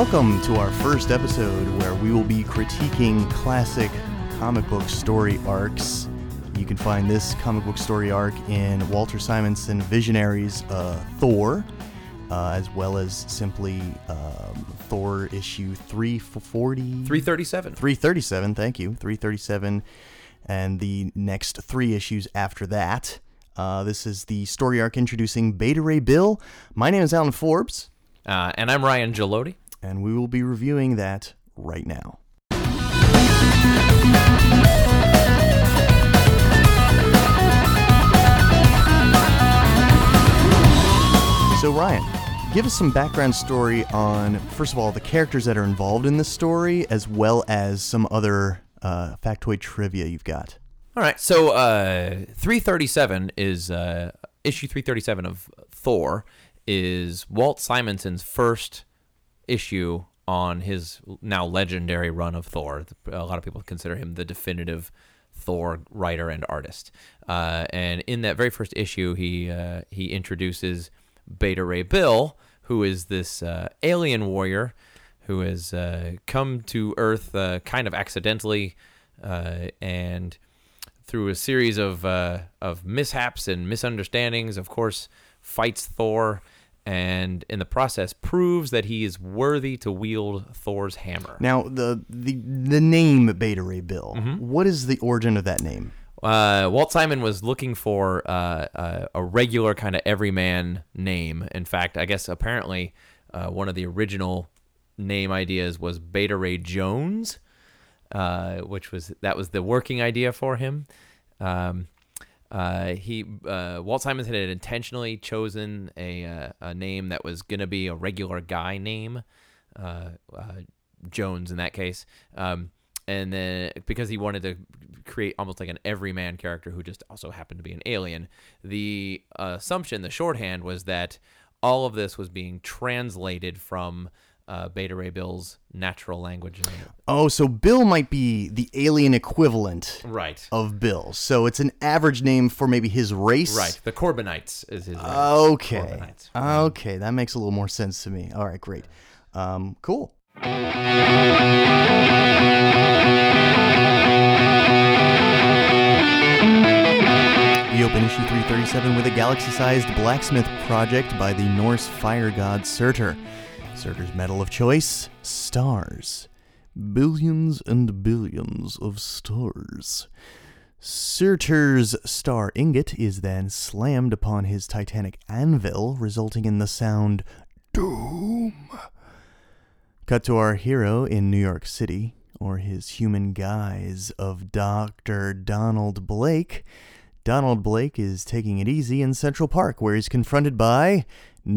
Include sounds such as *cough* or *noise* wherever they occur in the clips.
Welcome to our first episode where we will be critiquing classic comic book story arcs. You can find this comic book story arc in Walter Simonson Visionaries uh, Thor, uh, as well as simply um, Thor issue 340. 337. 337, thank you. 337, and the next three issues after that. Uh, this is the story arc introducing Beta Ray Bill. My name is Alan Forbes, Uh, and I'm Ryan Gelotti. And we will be reviewing that right now. So, Ryan, give us some background story on, first of all, the characters that are involved in this story, as well as some other uh, factoid trivia you've got. All right. So uh, 337 is uh, issue 337 of Thor is Walt Simonson's first issue on his now legendary run of Thor. A lot of people consider him the definitive Thor writer and artist. Uh, and in that very first issue, he uh, he introduces Beta Ray Bill, who is this uh, alien warrior who has uh, come to Earth uh, kind of accidentally uh, and through a series of of mishaps and misunderstandings, of course, fights Thor, and in the process proves that he is worthy to wield Thor's hammer. Now, the the, the name Beta Ray Bill, what is the origin of that name? Uh, Walt Simonson was looking for uh, uh, a regular kind of everyman name. In fact, I guess apparently uh, one of the original name ideas was Beta Ray Jones, uh, which was that was the working idea for him. Um, uh, he uh, Walt Simonson had intentionally chosen a uh, a name that was gonna be a regular guy name, uh, uh, Jones in that case. Um, and then because he wanted to create almost like an everyman character who just also happened to be an alien, the assumption, the shorthand was that all of this was being translated from uh, Beta Ray Bill's natural language. Oh, so Bill might be the alien equivalent Right. of Bill. So it's an average name for maybe his race. Right. The Korbinites is his. name. Okay. Korbinites. Okay, that makes a little more sense to me. All right, great. Um, cool. We open issue 337 with a galaxy sized blacksmith project by the Norse fire god Surtur. Surtur's medal of choice stars. Billions and billions of stars. Surtur's star ingot is then slammed upon his titanic anvil, resulting in the sound Doom. Cut to our hero in New York City, or his human guise of Dr. Donald Blake. Donald Blake is taking it easy in Central Park, where he's confronted by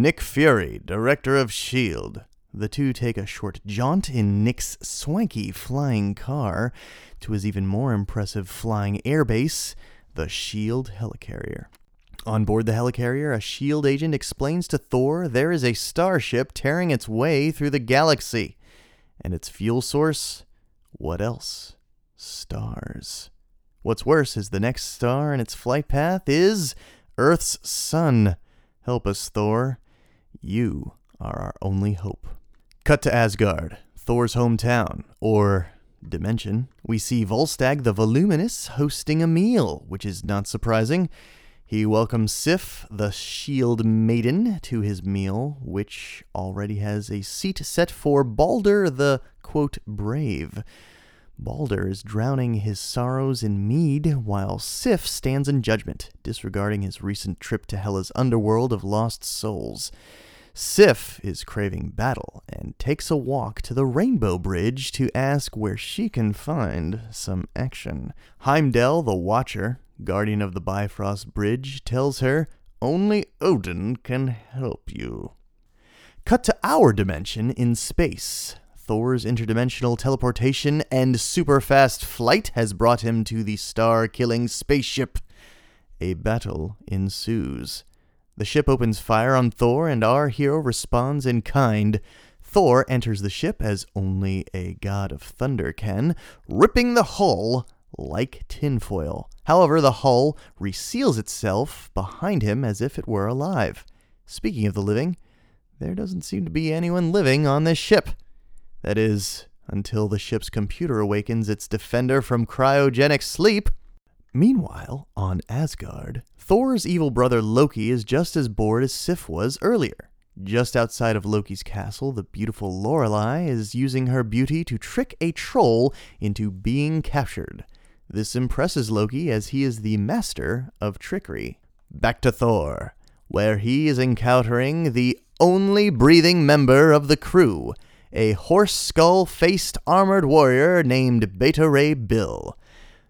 Nick Fury, director of S.H.I.E.L.D. The two take a short jaunt in Nick's swanky flying car to his even more impressive flying airbase, the S.H.I.E.L.D. helicarrier. On board the helicarrier, a S.H.I.E.L.D. agent explains to Thor there is a starship tearing its way through the galaxy. And its fuel source? What else? Stars. What's worse is the next star in its flight path is Earth's sun. Help us, Thor. You are our only hope. Cut to Asgard, Thor's hometown, or dimension. We see Volstagg the Voluminous hosting a meal, which is not surprising. He welcomes Sif, the shield maiden, to his meal, which already has a seat set for Balder the, quote, brave. Balder is drowning his sorrows in mead, while Sif stands in judgment, disregarding his recent trip to Hela's underworld of lost souls. Sif is craving battle and takes a walk to the Rainbow Bridge to ask where she can find some action. Heimdall, the Watcher, guardian of the Bifrost Bridge, tells her only Odin can help you. Cut to our dimension in space. Thor's interdimensional teleportation and super fast flight has brought him to the star killing spaceship. A battle ensues. The ship opens fire on Thor, and our hero responds in kind. Thor enters the ship as only a god of thunder can, ripping the hull like tinfoil. However, the hull reseals itself behind him as if it were alive. Speaking of the living, there doesn't seem to be anyone living on this ship. That is, until the ship's computer awakens its defender from cryogenic sleep. Meanwhile, on Asgard, Thor's evil brother Loki is just as bored as Sif was earlier. Just outside of Loki's castle, the beautiful Lorelei is using her beauty to trick a troll into being captured. This impresses Loki as he is the master of trickery. Back to Thor, where he is encountering the only breathing member of the crew, a horse skull faced armored warrior named Beta Ray Bill.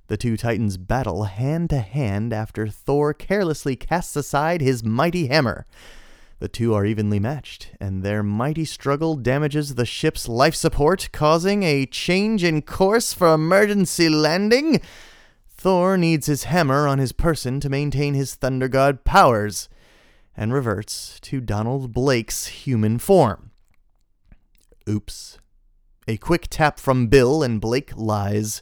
The two titans battle hand to hand after Thor carelessly casts aside his mighty hammer. The two are evenly matched, and their mighty struggle damages the ship's life support, causing a change in course for emergency landing. Thor needs his hammer on his person to maintain his Thunder God powers, and reverts to Donald Blake's human form. Oops. A quick tap from Bill, and Blake lies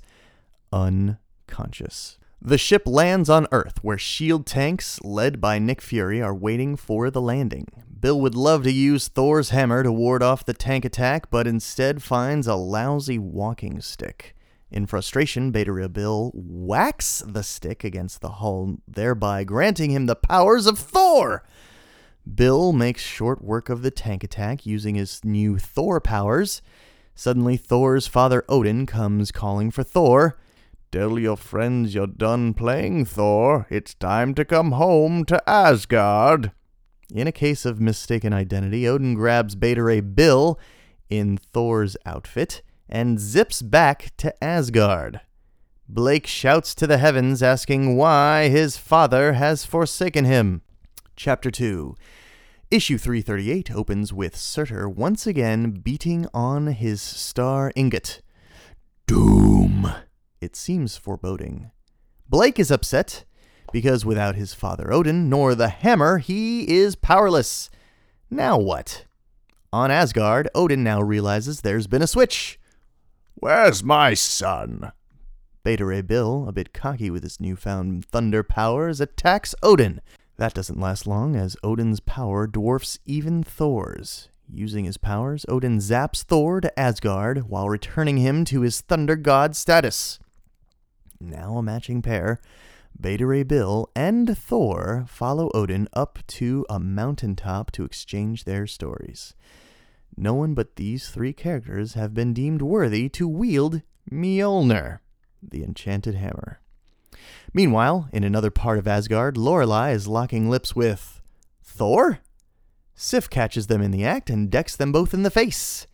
unconscious. The ship lands on Earth, where shield tanks, led by Nick Fury, are waiting for the landing. Bill would love to use Thor's hammer to ward off the tank attack, but instead finds a lousy walking stick. In frustration, Beta Bill whacks the stick against the hull, thereby granting him the powers of Thor. Bill makes short work of the tank attack using his new Thor powers. Suddenly, Thor's father Odin comes calling for Thor. Tell your friends you're done playing, Thor. It's time to come home to Asgard. In a case of mistaken identity, Odin grabs Beta Ray Bill in Thor's outfit and zips back to Asgard. Blake shouts to the heavens asking why his father has forsaken him. Chapter 2 Issue 338 opens with Surtur once again beating on his star ingot. Doom! It seems foreboding. Blake is upset because without his father Odin nor the hammer, he is powerless. Now what? On Asgard, Odin now realizes there's been a switch. Where's my son? Beta Ray Bill, a bit cocky with his newfound thunder powers, attacks Odin. That doesn't last long, as Odin's power dwarfs even Thor's. Using his powers, Odin zaps Thor to Asgard while returning him to his thunder god status. Now a matching pair, Beta Ray Bill and Thor follow Odin up to a mountaintop to exchange their stories. No one but these three characters have been deemed worthy to wield Mjolnir, the enchanted hammer. Meanwhile, in another part of Asgard, Lorelei is locking lips with Thor? Sif catches them in the act and decks them both in the face.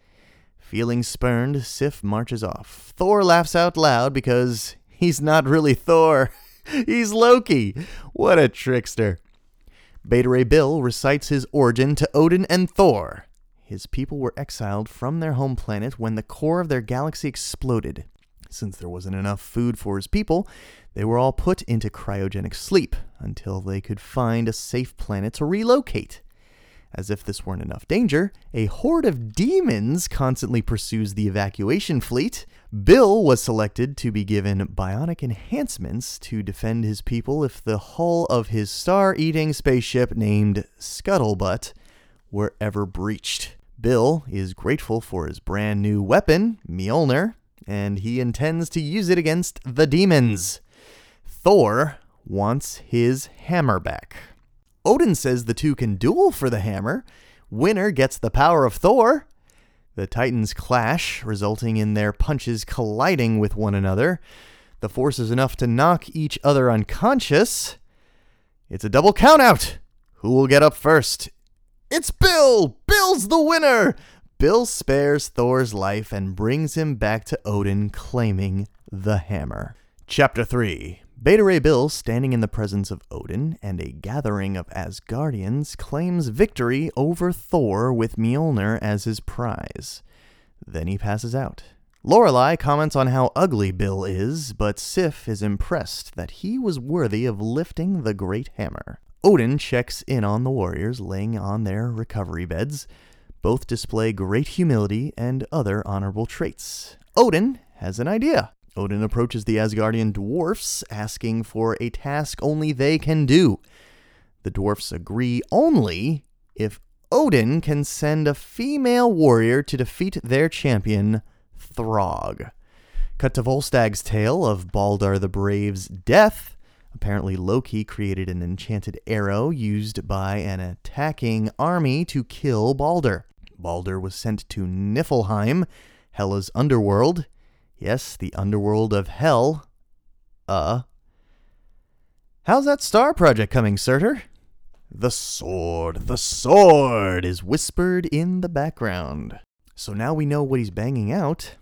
Feeling spurned, Sif marches off. Thor laughs out loud because he's not really Thor. *laughs* he's Loki. What a trickster. Beta Ray Bill recites his origin to Odin and Thor. His people were exiled from their home planet when the core of their galaxy exploded. Since there wasn't enough food for his people, they were all put into cryogenic sleep until they could find a safe planet to relocate. As if this weren't enough danger, a horde of demons constantly pursues the evacuation fleet. Bill was selected to be given bionic enhancements to defend his people if the hull of his star eating spaceship named Scuttlebutt were ever breached. Bill is grateful for his brand new weapon, Mjolnir, and he intends to use it against the demons. Thor wants his hammer back. Odin says the two can duel for the hammer. Winner gets the power of Thor. The Titans clash, resulting in their punches colliding with one another. The force is enough to knock each other unconscious. It's a double countout. Who will get up first? It's Bill! Bill's the winner! Bill spares Thor's life and brings him back to Odin, claiming the hammer. Chapter 3 Beta Ray Bill, standing in the presence of Odin and a gathering of Asgardians, claims victory over Thor with Mjolnir as his prize. Then he passes out. Lorelei comments on how ugly Bill is, but Sif is impressed that he was worthy of lifting the great hammer. Odin checks in on the warriors laying on their recovery beds. Both display great humility and other honorable traits. Odin has an idea. Odin approaches the Asgardian dwarfs, asking for a task only they can do. The dwarfs agree only if Odin can send a female warrior to defeat their champion, Throg. Cut to Volstagg's tale of Balder the Brave's death. Apparently, Loki created an enchanted arrow used by an attacking army to kill Balder. Balder was sent to Niflheim, Hela's underworld. Yes, the underworld of Hell. Uh. How's that star project coming, Surtur? The sword, the sword is whispered in the background. So now we know what he's banging out.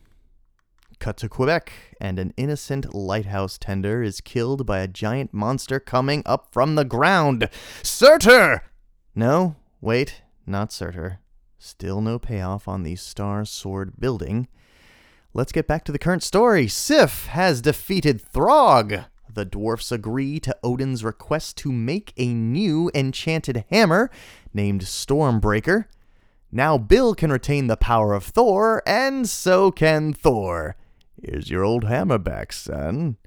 Cut to Quebec, and an innocent lighthouse tender is killed by a giant monster coming up from the ground. Surtur! No, wait, not Surtur. Still no payoff on the Star Sword building. Let's get back to the current story. Sif has defeated Throg. The dwarfs agree to Odin's request to make a new enchanted hammer named Stormbreaker. Now Bill can retain the power of Thor, and so can Thor. Here's your old hammer back, son.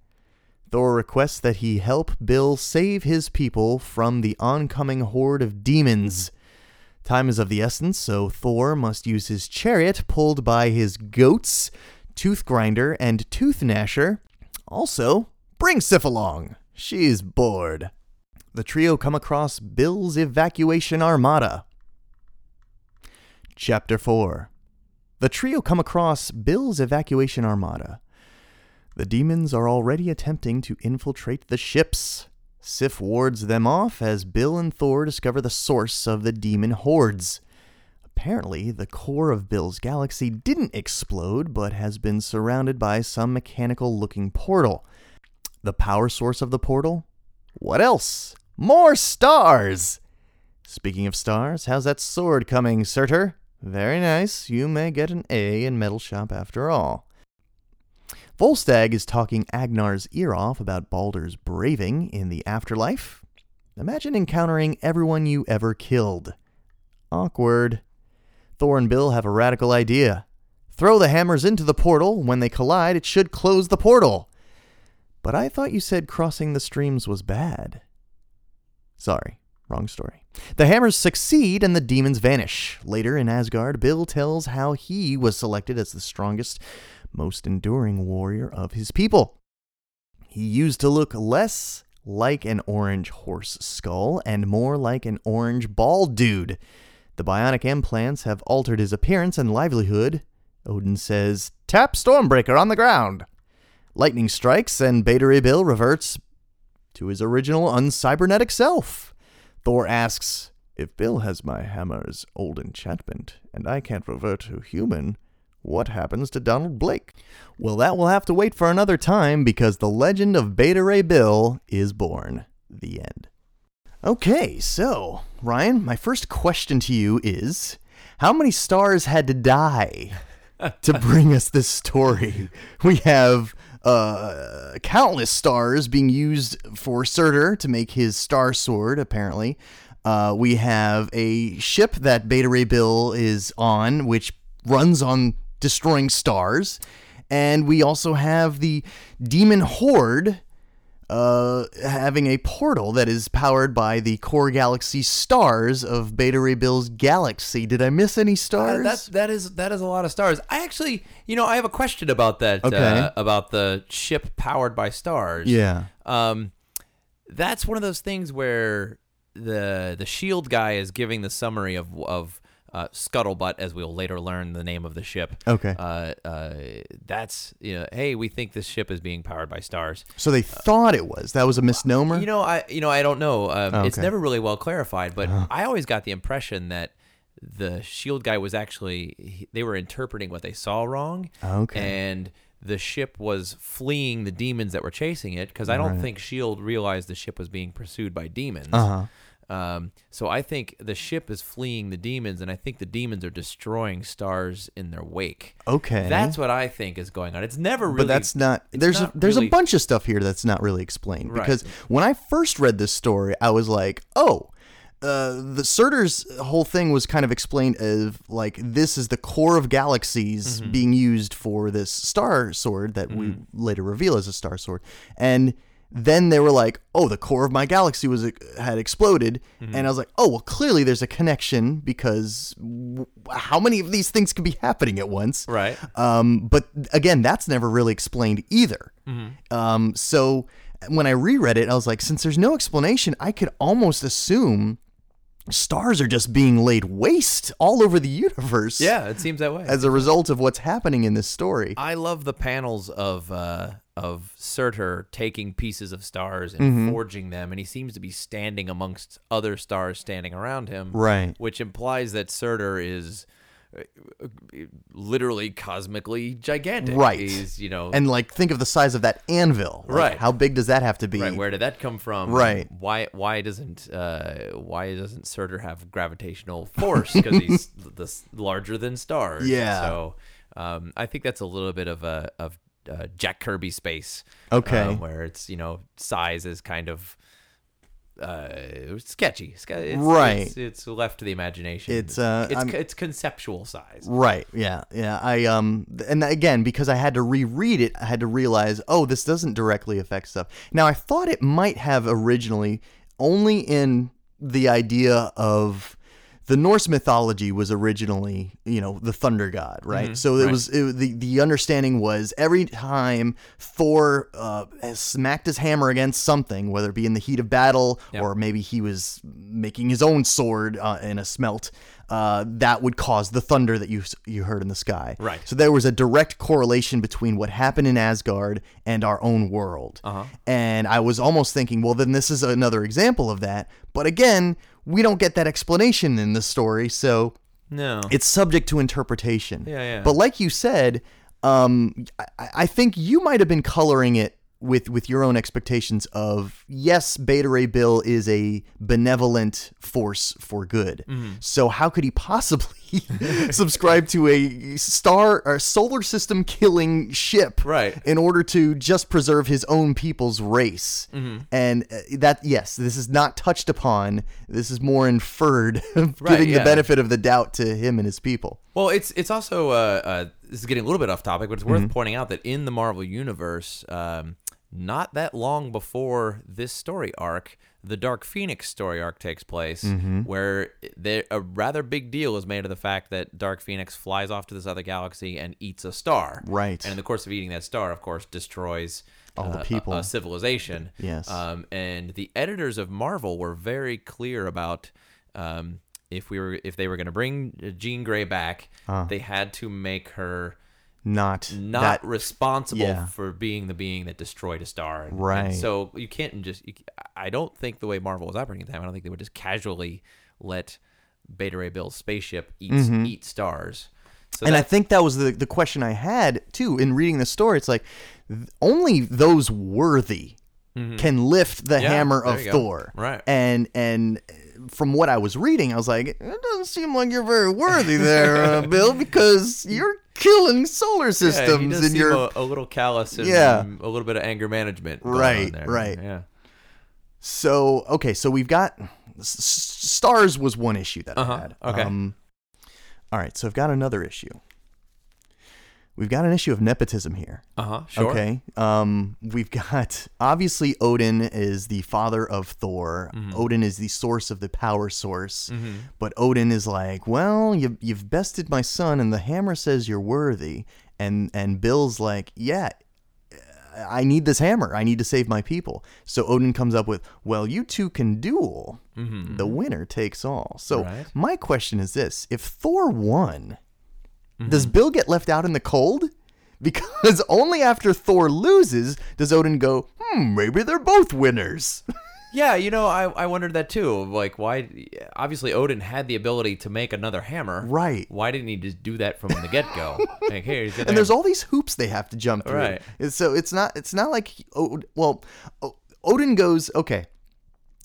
Thor requests that he help Bill save his people from the oncoming horde of demons. Time is of the essence, so Thor must use his chariot pulled by his goats, Tooth Grinder and Tooth Gnasher. Also, bring Sif along. She's bored. The trio come across Bill's evacuation armada. Chapter 4 The trio come across Bill's evacuation armada. The demons are already attempting to infiltrate the ships. Sif wards them off as Bill and Thor discover the source of the demon hordes. Apparently, the core of Bill's galaxy didn't explode, but has been surrounded by some mechanical looking portal. The power source of the portal? What else? More stars! Speaking of stars, how's that sword coming, Surtur? Very nice. You may get an A in Metal Shop after all. Volstagg is talking Agnar's ear off about Balder's braving in the afterlife. Imagine encountering everyone you ever killed. Awkward. Thor and Bill have a radical idea. Throw the hammers into the portal. When they collide, it should close the portal. But I thought you said crossing the streams was bad. Sorry, wrong story. The hammers succeed and the demons vanish. Later in Asgard, Bill tells how he was selected as the strongest, most enduring warrior of his people. He used to look less like an orange horse skull and more like an orange bald dude. The bionic implants have altered his appearance and livelihood. Odin says, Tap Stormbreaker on the ground. Lightning strikes, and Beta Bill reverts to his original uncybernetic self. Thor asks, If Bill has my hammer's old enchantment, and I can't revert to human, what happens to Donald Blake? Well, that will have to wait for another time because the legend of Beta Ray Bill is born. The end. Okay, so, Ryan, my first question to you is How many stars had to die *laughs* to bring us this story? We have uh, countless stars being used for Surtur to make his star sword, apparently. Uh, we have a ship that Beta Ray Bill is on, which runs on destroying stars. And we also have the Demon Horde uh, having a portal that is powered by the core galaxy stars of Beta Ray Bill's galaxy. Did I miss any stars? Uh, that's that is that is a lot of stars. I actually, you know, I have a question about that. Okay. Uh, about the ship powered by stars. yeah. Um, that's one of those things where the the shield guy is giving the summary of of uh, Scuttlebutt, as we'll later learn the name of the ship. Okay. Uh, uh, that's you know, hey, we think this ship is being powered by stars. So they thought it was. That was a misnomer? You know, I you know I don't know. Um, Oh, It's never really well clarified, but I always got the impression that the shield guy was actually they were interpreting what they saw wrong. Okay. And the ship was fleeing the demons that were chasing it because I don't Right. think Shield realized the ship was being pursued by demons. Uh-huh. Um, so I think the ship is fleeing the demons, and I think the demons are destroying stars in their wake. Okay. That's what I think is going on. It's never really. but that's not there's not a, there's really- a bunch of stuff here that's not really explained Right. because when I first read this story, I was like, oh. Uh, the Surtur's whole thing was kind of explained as like this is the core of galaxies Mm-hmm. being used for this star sword that we later reveal as a star sword, and then they were like, "Oh, the core of my galaxy was had exploded," Mm-hmm. and I was like, "Oh, well, clearly there's a connection because w- how many of these things could be happening at once?" Right. Um, but again, that's never really explained either. Um, so when I reread it, I was like, since there's no explanation, I could almost assume stars are just being laid waste all over the universe. Yeah, it seems that way. As a result of what's happening in this story. I love the panels of uh, of Surtur taking pieces of stars and Mm-hmm. forging them, and he seems to be standing amongst other stars standing around him, Right. Which implies that Surtur is uh, literally cosmically gigantic, Right. He's you know, And like, think of the size of that anvil. Like, Right. How big does that have to be? right. Where did that come from? Right. Why why doesn't uh, why doesn't Surtur have gravitational force? Because he's *laughs* the larger than stars. Yeah. So um, I think that's a little bit of a of uh, Jack Kirby space. Okay. um, where it's you know size is kind of uh, sketchy. It's, it's, Right. It's, it's left to the imagination. It's, uh, it's, it's conceptual size. Right. Yeah. Yeah. I um and again because I had to reread it, I had to realize, oh, this doesn't directly affect stuff. Now I thought it might have originally only in the idea of the Norse mythology was originally, you know, the thunder god, right? So it right. was it, the the understanding was every time Thor uh, smacked his hammer against something, whether it be in the heat of battle Yep. or maybe he was making his own sword uh, in a smelt, uh, that would cause the thunder that you you heard in the sky. Right. So there was a direct correlation between what happened in Asgard and our own world. Uh-huh. And I was almost thinking, well, then this is another example of that. But again, we don't get that explanation in the story, so No. it's subject to interpretation. Yeah, yeah. But like you said, um, I, I think you might have been coloring it with with your own expectations of yes, Beta Ray Bill is a benevolent force for good. Mm-hmm. So how could he possibly *laughs* subscribe to a star or solar system killing ship Right. in order to just preserve his own people's race? Mm-hmm. And uh, that yes, this is not touched upon. This is more inferred, *laughs* giving yeah. the benefit of the doubt to him and his people. Well, it's it's also uh, uh, this is getting a little bit off topic, but it's Mm-hmm. worth pointing out that in the Marvel universe, um, not that long before this story arc, the Dark Phoenix story arc takes place, Mm-hmm. where there a rather big deal is made of the fact that Dark Phoenix flies off to this other galaxy and eats a star. Right. And in the course of eating that star, of course, destroys All the uh, a- people. a, civilization. Yes. Um, and the editors of Marvel were very clear about um, if we were if they were going to bring Jean Grey back, they had to make her Not not that responsible yeah. for being the being that destroyed a star. And- and Right. so you can't just. You, I don't think the way Marvel was operating at the time. I don't think they would just casually let Beta Ray Bill's spaceship eat eat stars. So Mm-hmm. and I think that was the, the question I had too in reading the story. It's like th- only those worthy can lift the Mm-hmm. Yeah, hammer of you go. Thor. Right. And and from what I was reading, I was like, it doesn't seem like you're very worthy there, uh, *laughs* Bill, because you're killing solar Yeah, he systems seem you're a, a little callous and Yeah. a little bit of anger management. going on Right, there. right. Yeah. So okay, so we've got stars was one issue that Uh-huh, I had. okay. Um, all right, so I've got another issue. We've got an issue of nepotism here. Uh huh. Sure. Okay. Um, we've got obviously Odin is the father of Thor. Mm-hmm. Odin is the source of the power source. But Odin is like, well, you, you've bested my son, and the hammer says you're worthy. And and Bill's like, yeah, I need this hammer. I need to save my people. So Odin comes up with, well, you two can duel. The winner takes all. So Right. my question is this: If Thor won, Mm-hmm. does Bill get left out in the cold? *laughs* Because only after Thor loses does Odin go, hmm, maybe they're both winners. *laughs* Yeah, you know, I, I wondered that too. Like, why? Obviously, Odin had the ability to make another hammer. Right. Why didn't he just do that from the *laughs* get go? like, here, and there's all these hoops they have to jump through. Right. So it's not it's not like oh, well, Odin goes, okay.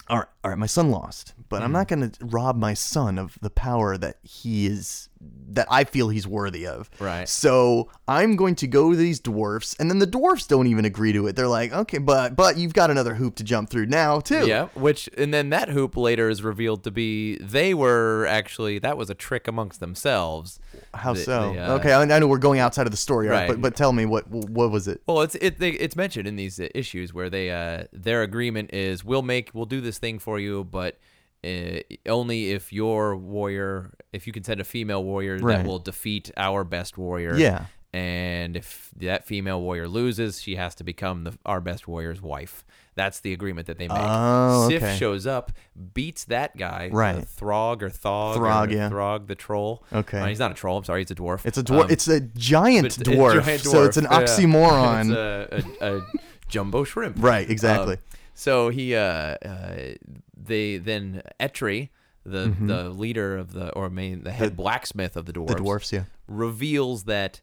All right. all right, my son lost, but Hmm. I'm not going to rob my son of the power that he is that I feel he's worthy of. Right. So I'm going to go to these dwarfs, and then the dwarfs don't even agree to it. They're like, okay, but but you've got another hoop to jump through now too. Yeah, which and then that hoop later is revealed to be they were actually that was a trick amongst themselves. How The- so? the, uh, okay, I, I know we're going outside of the story Right. but but tell me what what was it? Well, it's it they, it's mentioned in these issues where they uh their agreement is we'll make we'll do this thing for you, but uh, only if your warrior if you can send a female warrior Right. that will defeat our best warrior. Yeah. And if that female warrior loses, she has to become the our best warrior's wife. That's the agreement that they make. Oh, Sif okay. shows up, beats that guy, Right. Throg or Thog, Throg, or yeah. Throg the troll. Okay. Uh, he's not a troll. I'm sorry, he's a dwarf. It's a dwarf. Um, it's a giant it's a dwarf. So it's an dwarf, *laughs* yeah. oxymoron. It's a, a, a jumbo shrimp. right. Exactly. Um, so he, uh, uh, they then Eitri, the the leader of the or main the head blacksmith of the dwarves, Mm-hmm. the dwarfs. Yeah. reveals that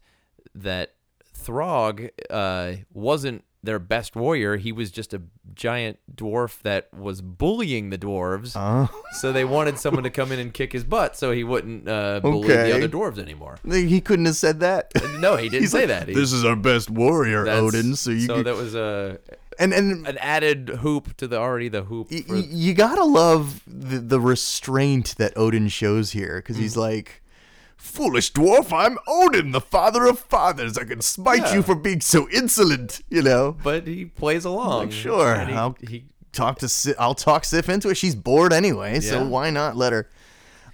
that Throg uh, wasn't their best warrior. He was just a giant dwarf that was bullying the dwarves. Oh. *laughs* So they wanted someone to come in and kick his butt so he wouldn't uh, bully Okay. the other dwarves anymore. He couldn't have said that. No, he didn't say like, that. He- this is our best warrior, Odin. So you could, that was a and and an added hoop to the already the hoop. y- you gotta love the, the restraint that Odin shows here because he's Mm. like, "Foolish dwarf, I'm Odin, the father of fathers. I can smite Yeah. you for being so insolent." You know. but he plays along. Like, sure, And he, I'll- he talk to Si- I'll talk Sif into it. She's bored anyway, so Yeah. why not let her?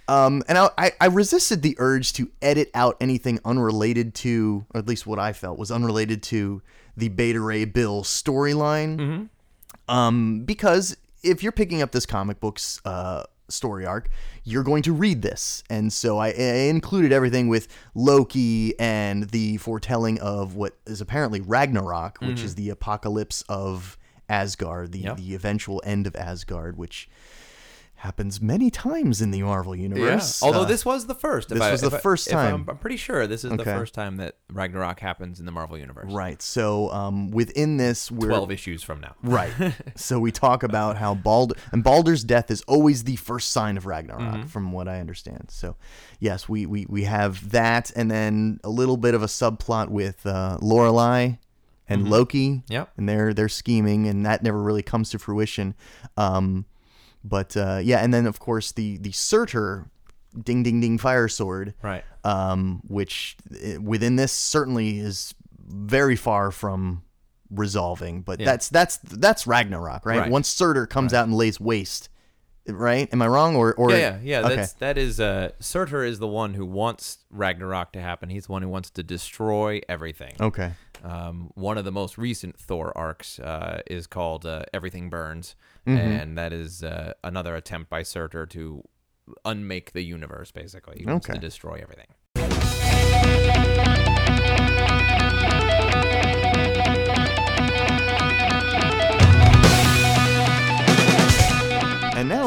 Um, and I, I, resisted the urge to edit out anything unrelated to, or at least what I felt was unrelated to the Beta Ray Bill storyline. Mm-hmm. Um, because if you're picking up this comic book's uh, story arc, you're going to read this, and so I, I included everything with Loki and the foretelling of what is apparently Ragnarok, which is the apocalypse of Asgard, the Mm-hmm. Yep. the eventual end of Asgard, which happens many times in the Marvel yeah. universe. Although Uh, this was the first. if this I- was the if I- first if I'm- time. I'm, pretty sure this is the first time that Ragnarok happens in the Marvel universe. right. So um, within this, we're Twelve issues from now. Right. *laughs* so we talk about how Balder and Balder's death is always the first sign of Ragnarok, Mm-hmm. from what I understand. So, yes, we, we we have that, and then a little bit of a subplot with uh, Lorelei and Loki. Mm-hmm. Yep. And they're they're scheming, and that never really comes to fruition. Um, but uh, yeah, and then of course the the Surtur, ding ding ding fire sword Right. um, which uh, within this certainly is very far from resolving. But Yeah. that's that's that's Ragnarok, right? Right. Once Surtur comes out and lays waste, right? Am I wrong? Or or Yeah, yeah, yeah. Okay. That's that is uh Surtur is the one who wants Ragnarok to happen. He's the one who wants to destroy everything. okay. Um, one of the most recent Thor arcs uh, is called uh, Everything Burns, Mm-hmm. and that is uh, another attempt by Surtur to unmake the universe. Basically, he wants Okay. to destroy everything.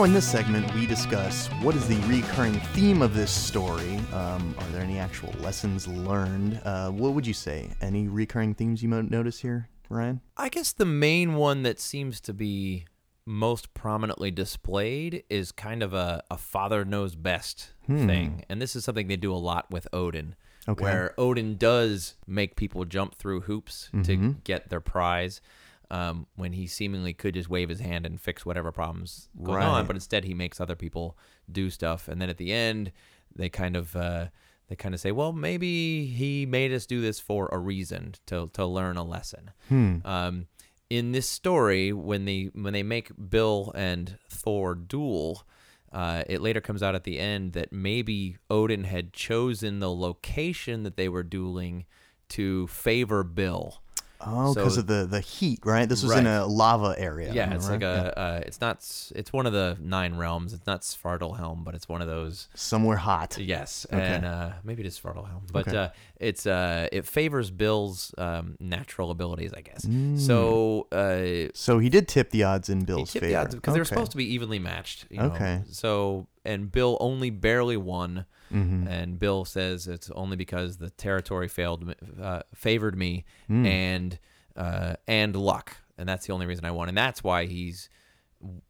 Now in this segment, we discuss what is the recurring theme of this story. Um, are there any actual lessons learned? Uh, what would you say? Any recurring themes you might notice here, Ryan? I guess the main one that seems to be most prominently displayed is kind of a, a father knows best thing. And this is something they do a lot with Odin. Okay. Where Odin does make people jump through hoops to get their prize. Um, when he seemingly could just wave his hand and fix whatever problems going Right. on, but instead he makes other people do stuff, and then at the end they kind of uh, they kind of say, well, maybe he made us do this for a reason to to learn a lesson. Um, in this story, when they when they make Bill and Thor duel, uh, it later comes out at the end that maybe Odin had chosen the location that they were dueling to favor Bill. Oh, So- because of the the heat, right? This was in a lava area. Yeah, it's right? like a uh, it's not it's one of the nine realms. It's not Svartalfheim, but it's one of those. somewhere hot. Yes, Okay. and uh, maybe it is Svartalfheim, but Okay. uh, it's uh, it favors Bill's um, natural abilities, I guess. Mm. So uh, So he did tip the odds in Bill's favor the odds because they were supposed to be evenly matched. You know? Okay. So and Bill only barely won, Mm-hmm. and Bill says it's only because the territory failed uh, favored me Mm. and uh, and luck, and that's the only reason I won, and that's why he's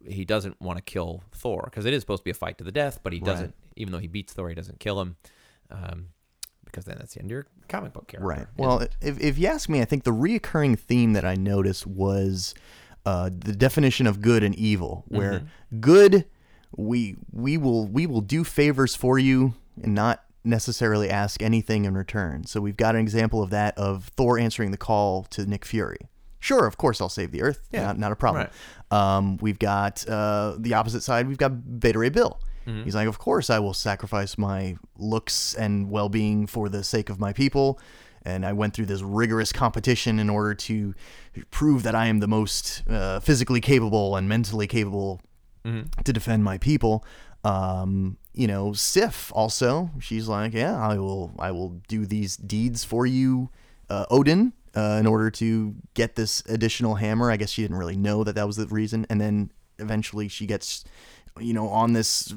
he doesn't want to kill Thor because it is supposed to be a fight to the death, but he Right. doesn't. Even though he beats Thor, he doesn't kill him. Um, because then that's the end of your comic book character. Right. Well, if, if you ask me, I think the reoccurring theme that I noticed was uh, the definition of good and evil, where Mm-hmm. good we we will we will do favors for you and not necessarily ask anything in return. So we've got an example of that of Thor answering the call to Nick Fury. Sure, of course I'll save the Earth. Yeah. Not, not a problem. Um, we've got uh, the opposite side. We've got Beta Ray Bill. Mm-hmm. He's like, of course I will sacrifice my looks and well-being for the sake of my people. And I went through this rigorous competition in order to prove that I am the most uh, physically capable and mentally capable to defend my people. Um, you know, Sif also, she's like, yeah, I will, I will do these deeds for you, uh, Odin, uh, in order to get this additional hammer. I guess she didn't really know that that was the reason. And then eventually she gets, you know, on this.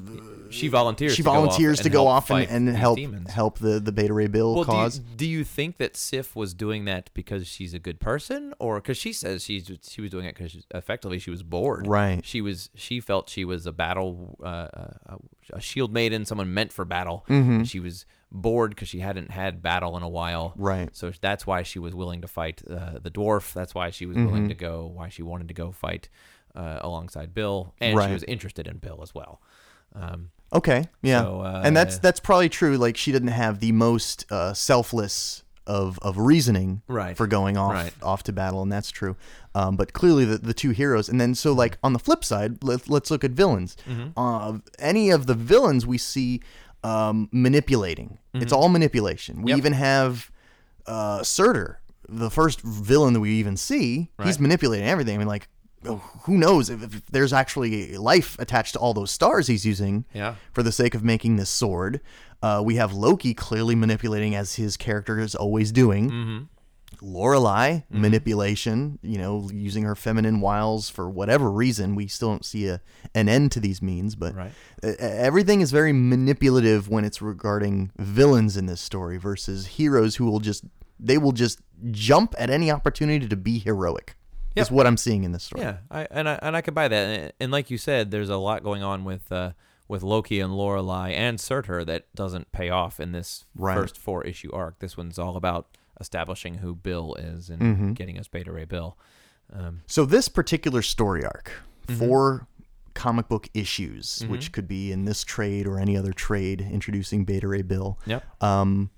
she volunteers. She to go off volunteers to and go help off and, and help help the the Beta Ray Bill Well, do cause. you, do you think that Sif was doing that because she's a good person, or because she says she's she was doing it because effectively she was bored? Right. She was she felt she was a battle uh, uh, a shield maiden, someone meant for battle. Mm-hmm. She was bored because she hadn't had battle in a while. Right. So that's why she was willing to fight uh, the dwarf. That's why she was willing to go. Why she wanted to go fight uh, alongside Bill, and Right. she was interested in Bill as well. Um, Okay, yeah, So, uh, and that's that's probably true. Like she didn't have the most uh, selfless of of reasoning Right. for going off Right. off to battle, and that's true. Um, but clearly, the, the two heroes, and then so like on the flip side, let, let's look at villains. Uh, any of the villains we see um, manipulating, it's all manipulation. We Yep. even have uh, Surtur, the first villain that we even see. He's manipulating everything. I mean, like. Who knows if, if there's actually life attached to all those stars he's using? Yeah. for the sake of making this sword. Uh, we have Loki clearly manipulating as his character is always doing. Mm-hmm. Lorelei manipulation, you know, using her feminine wiles for whatever reason. We still don't see a an end to these means, but Right. everything is very manipulative when it's regarding villains in this story versus heroes who will just they will just jump at any opportunity to be heroic. Is what I'm seeing in this story. Yeah, I and I and I could buy that. And, and like you said, there's a lot going on with uh, with Loki and Lorelei and Surtur that doesn't pay off in this Right. first four issue arc. This one's all about establishing who Bill is and Mm-hmm. getting us Beta Ray Bill. Um, So this particular story arc, Mm-hmm. four comic book issues, which could be in this trade or any other trade introducing Beta Ray Bill. yep. Um,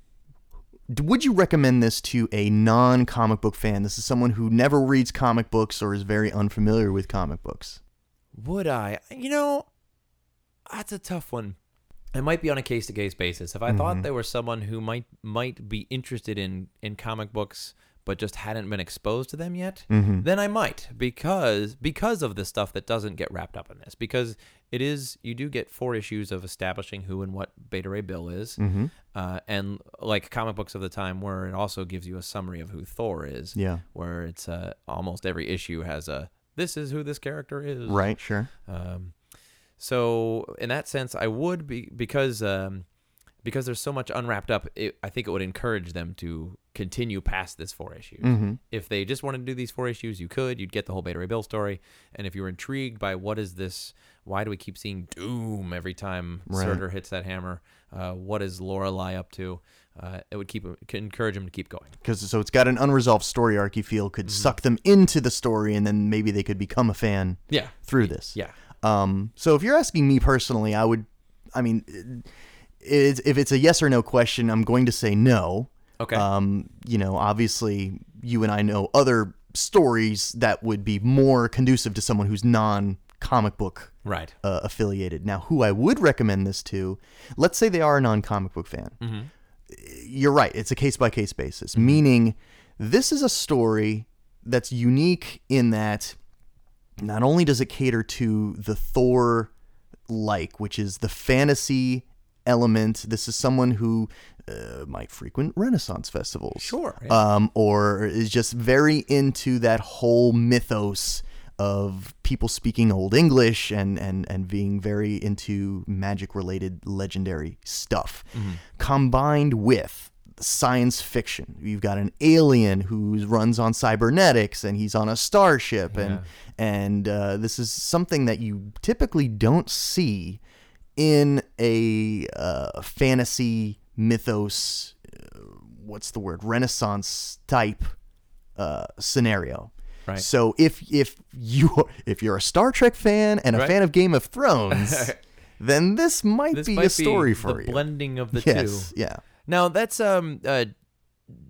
would you recommend this to a non-comic book fan? This is someone who never reads comic books or is very unfamiliar with comic books. Would I? You know, that's a tough one. It might be on a case to case basis. If I Mm-hmm. thought there was someone who might might be interested in in comic books but just hadn't been exposed to them yet, Mm-hmm. then I might because because of the stuff that doesn't get wrapped up in this. Because it is you do get four issues of establishing who and what Beta Ray Bill is, Mm-hmm. uh, and like comic books of the time, where it also gives you a summary of who Thor is. Yeah. where it's uh, almost every issue has a this is who this character is. Right. Sure. Um, so in that sense, I would be because um, because there's so much unwrapped up. It, I think it would encourage them to continue past this four issues. Mm-hmm. If they just wanted to do these four issues, you could. You'd get the whole Beta Ray Bill story. And if you were intrigued by what is this, why do we keep seeing doom every time Right. Surtur hits that hammer? Uh, what is Lorelei up to? Uh, it would keep could encourage them to keep going. Because so it's got an unresolved story arc you feel could suck them into the story, and then maybe they could become a fan Yeah, through this. yeah, Um, so if you're asking me personally, I would, I mean, it's, if it's a yes or no question, I'm going to say no. okay, Um, you know, obviously, you and I know other stories that would be more conducive to someone who's non comic book right. uh, affiliated. Now, who I would recommend this to, let's say they are a non comic book fan. Mm-hmm. You're right, it's a case by case basis, meaning this is a story that's unique in that not only does it cater to the Thor like, which is the fantasy element, this is someone who uh, might frequent Renaissance festivals. Sure, yeah. Um, or is just very into that whole mythos of people speaking Old English and, and, and being very into magic related legendary stuff. Combined with science fiction. You've got an alien who runs on cybernetics and he's on a starship, and and uh, this is something that you typically don't see in a uh, fantasy mythos. Uh, what's the word? Renaissance type uh, scenario. Right. So if if you if you're a Star Trek fan and a Right. fan of Game of Thrones, *laughs* then this might This be might a story be for the you. blending of the yes, two. yeah. Now that's um uh,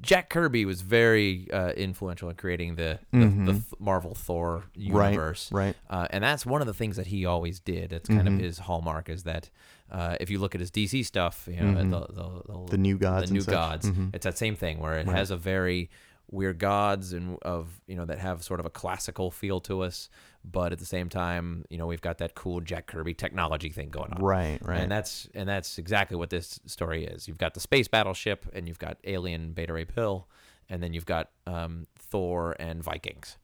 Jack Kirby was very uh, influential in creating the the, the Th- Marvel Thor universe, Mm-hmm. right. Uh, and that's one of the things that he always did. It's kind of his hallmark is that uh, if you look at his DC stuff, you know the, the, the The new gods the new gods, it's that same thing where it has a very weird gods and of you know that have sort of a classical feel to us, but at the same time, you know we've got that cool Jack Kirby technology thing going on, Right, right. and that's and that's exactly what this story is. You've got the space battleship, and you've got alien Beta Ray Bill, and then you've got um, Thor and Vikings.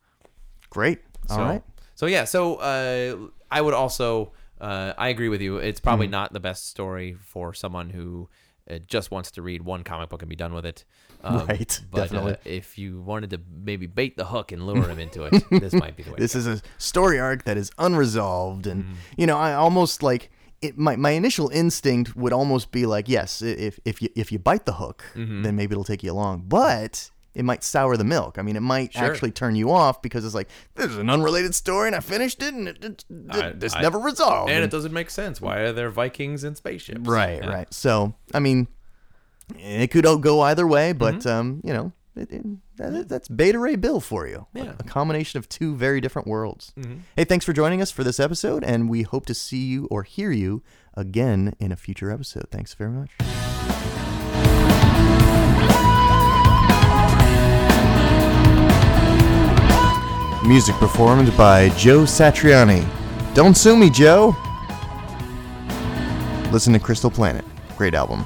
Great. All so, right. So yeah, so uh, I would also uh, I agree with you. It's probably not the best story for someone who uh, just wants to read one comic book and be done with it. Um, *laughs* Right, But definitely. Uh, if you wanted to maybe bait the hook and lure him into it, this *laughs* might be the way. This is a story arc that is unresolved, and Mm-hmm. you know, I almost like it. My, my initial instinct would almost be like, yes, if if you if you bite the hook, Mm-hmm. then maybe it'll take you along, but. It might sour the milk. I mean, it might Sure. actually turn you off because it's like this is an unrelated story, and I finished it, and it, it, I- it's I- never resolved. and it doesn't make sense. Why are there Vikings and spaceships? Right, Yeah. right. So, I mean, it could all go either way, but Mm-hmm. um, you know, it, it, that, that's Beta Ray Bill for you. Yeah. Mm-hmm. A, combination of two very different worlds. Hey, thanks for joining us for this episode, and we hope to see you or hear you again in a future episode. Thanks very much. Music performed by Joe Satriani. Don't sue me, Joe. Listen to Crystal Planet. Great album.